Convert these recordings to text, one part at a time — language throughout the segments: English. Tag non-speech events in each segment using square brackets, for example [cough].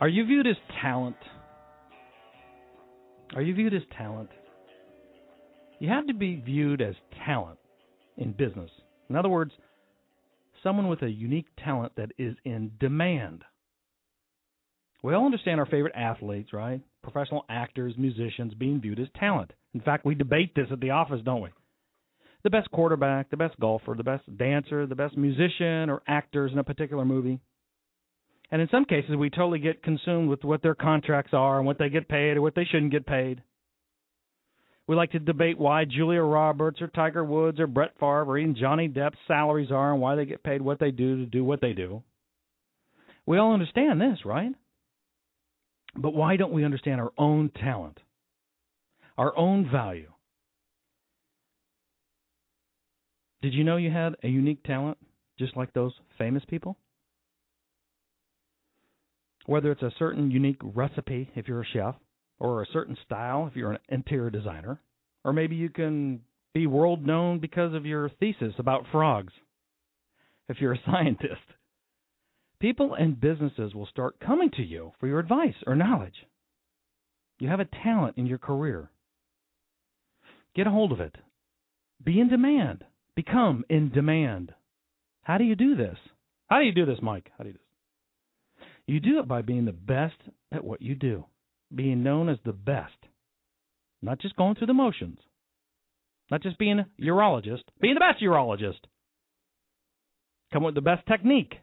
Are you viewed as talent? Are you viewed as talent? You have to be viewed as talent in business. In other words, someone with a unique talent that is in demand. We all understand our favorite athletes, right? Professional actors, musicians being viewed as talent. In fact, we debate this at the office, don't we? The best quarterback, the best golfer, the best dancer, the best musician or actors in a particular movie. And in some cases, we totally get consumed with what their contracts are and what they get paid or what they shouldn't get paid. We like to debate why Julia Roberts or Tiger Woods or Brett Favre or even Johnny Depp's salaries are and why they get paid what they do to do what they do. We all understand this, right? But why don't we understand our own talent, our own value? Did you know you had a unique talent just like those famous people? Whether it's a certain unique recipe if you're a chef, or a certain style if you're an interior designer, or maybe you can be world known because of your thesis about frogs if you're a [laughs] scientist. People and businesses will start coming to you for your advice or knowledge. You have a talent in your career. Get a hold of it. Be in demand. Become in demand. How do you do this? How do you do this, Mike? How do you do this? You do it by being the best at what you do, being known as the best, not just going through the motions, not just being a urologist, being the best urologist. Come with the best technique,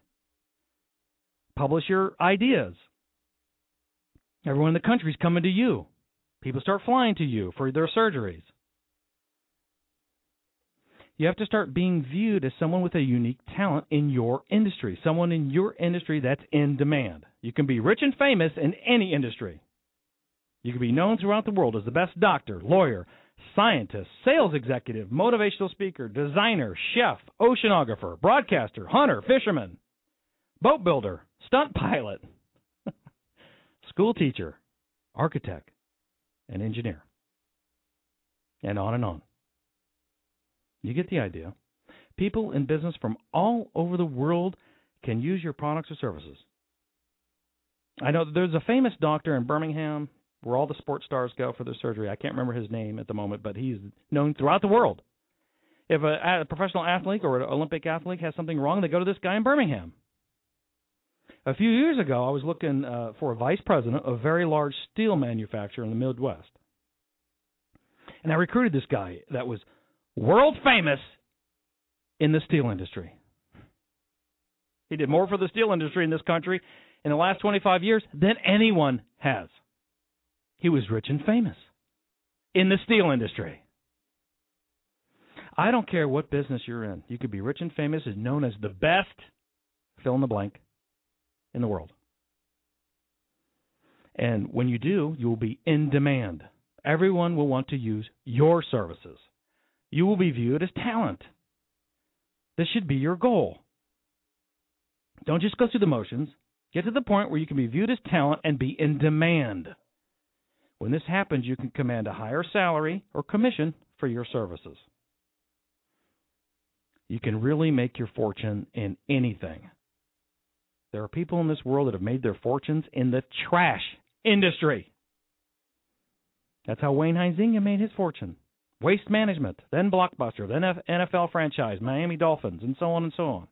publish your ideas. Everyone in the country is coming to you. People start flying to you for their surgeries. You have to start being viewed as someone with a unique talent in your industry, someone in your industry that's in demand. You can be rich and famous in any industry. You can be known throughout the world as the best doctor, lawyer, scientist, sales executive, motivational speaker, designer, chef, oceanographer, broadcaster, hunter, fisherman, boat builder, stunt pilot, [laughs] school teacher, architect, and engineer. And on and on. You get the idea. People in business from all over the world can use your products or services. I know there's a famous doctor in Birmingham where all the sports stars go for their surgery. I can't remember his name at the moment, but he's known throughout the world. If a, a professional athlete or an Olympic athlete has something wrong, they go to this guy in Birmingham. A few years ago, I was looking uh, for a vice president of a very large steel manufacturer in the Midwest. And I recruited this guy that was world famous in the steel industry. He did more for the steel industry in this country in the last 25 years than anyone has. He was rich and famous in the steel industry. I don't care what business you're in. You could be rich and famous and known as the best fill in the blank in the world. And when you do, you will be in demand. Everyone will want to use your services. You will be viewed as talent. This should be your goal. Don't just go through the motions. Get to the point where you can be viewed as talent and be in demand. When this happens, you can command a higher salary or commission for your services. You can really make your fortune in anything. There are people in this world that have made their fortunes in the trash industry. That's how Wayne Huizenga made his fortune. Waste Management, then Blockbuster, then NFL franchise, Miami Dolphins, and so on and so on.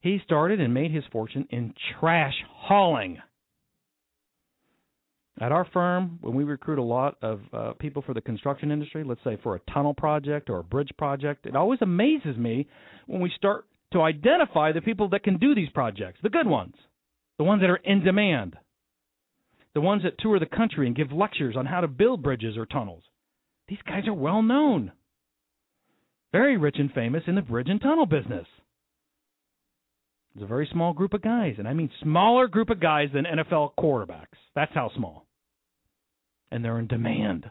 He started and made his fortune in trash hauling. At our firm, when we recruit a lot of uh, people for the construction industry, let's say for a tunnel project or a bridge project, it always amazes me when we start to identify the people that can do these projects, the good ones, the ones that are in demand, the ones that tour the country and give lectures on how to build bridges or tunnels. These guys are well known, very rich and famous in the bridge and tunnel business. It's a very small group of guys, and I mean smaller group of guys than NFL quarterbacks. That's how small. And they're in demand.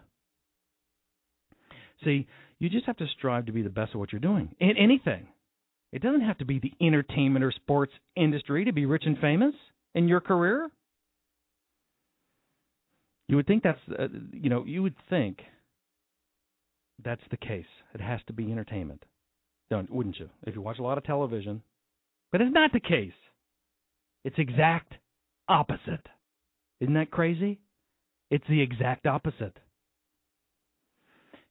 See, you just have to strive to be the best at what you're doing in anything. It doesn't have to be the entertainment or sports industry to be rich and famous in your career. You would think that's, uh, you know, you would think that's the case. It has to be entertainment, don't wouldn't you? If you watch a lot of television, but it's not the case. It's exact opposite. Isn't that crazy? It's the exact opposite.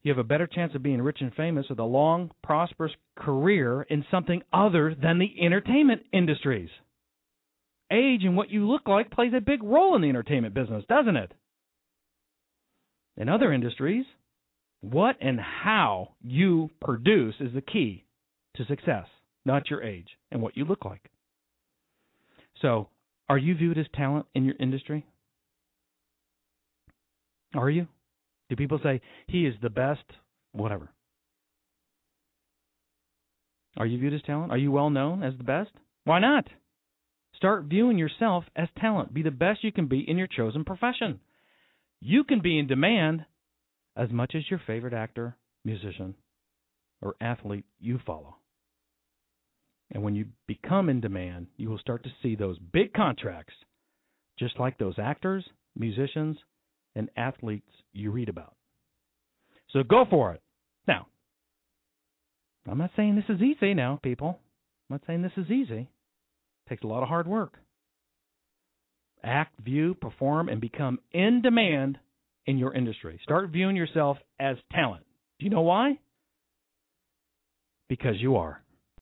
You have a better chance of being rich and famous with a long, prosperous career in something other than the entertainment industries. Age and what you look like plays a big role in the entertainment business, doesn't it? In other industries, what and how you produce is the key to success, not your age and what you look like. So, are you viewed as talent in your industry? Are you? Do people say he is the best? Whatever. Are you viewed as talent? Are you well known as the best? Why not? Start viewing yourself as talent. Be the best you can be in your chosen profession. You can be in demand as much as your favorite actor, musician, or athlete you follow. And when you become in demand, you will start to see those big contracts, just like those actors, musicians, and athletes you read about. So go for it. Now, I'm not saying this is easy now, people. I'm not saying this is easy. It takes a lot of hard work. Act, view, perform, and become in demand in your industry. Start viewing yourself as talent. Do you know why? Because you are.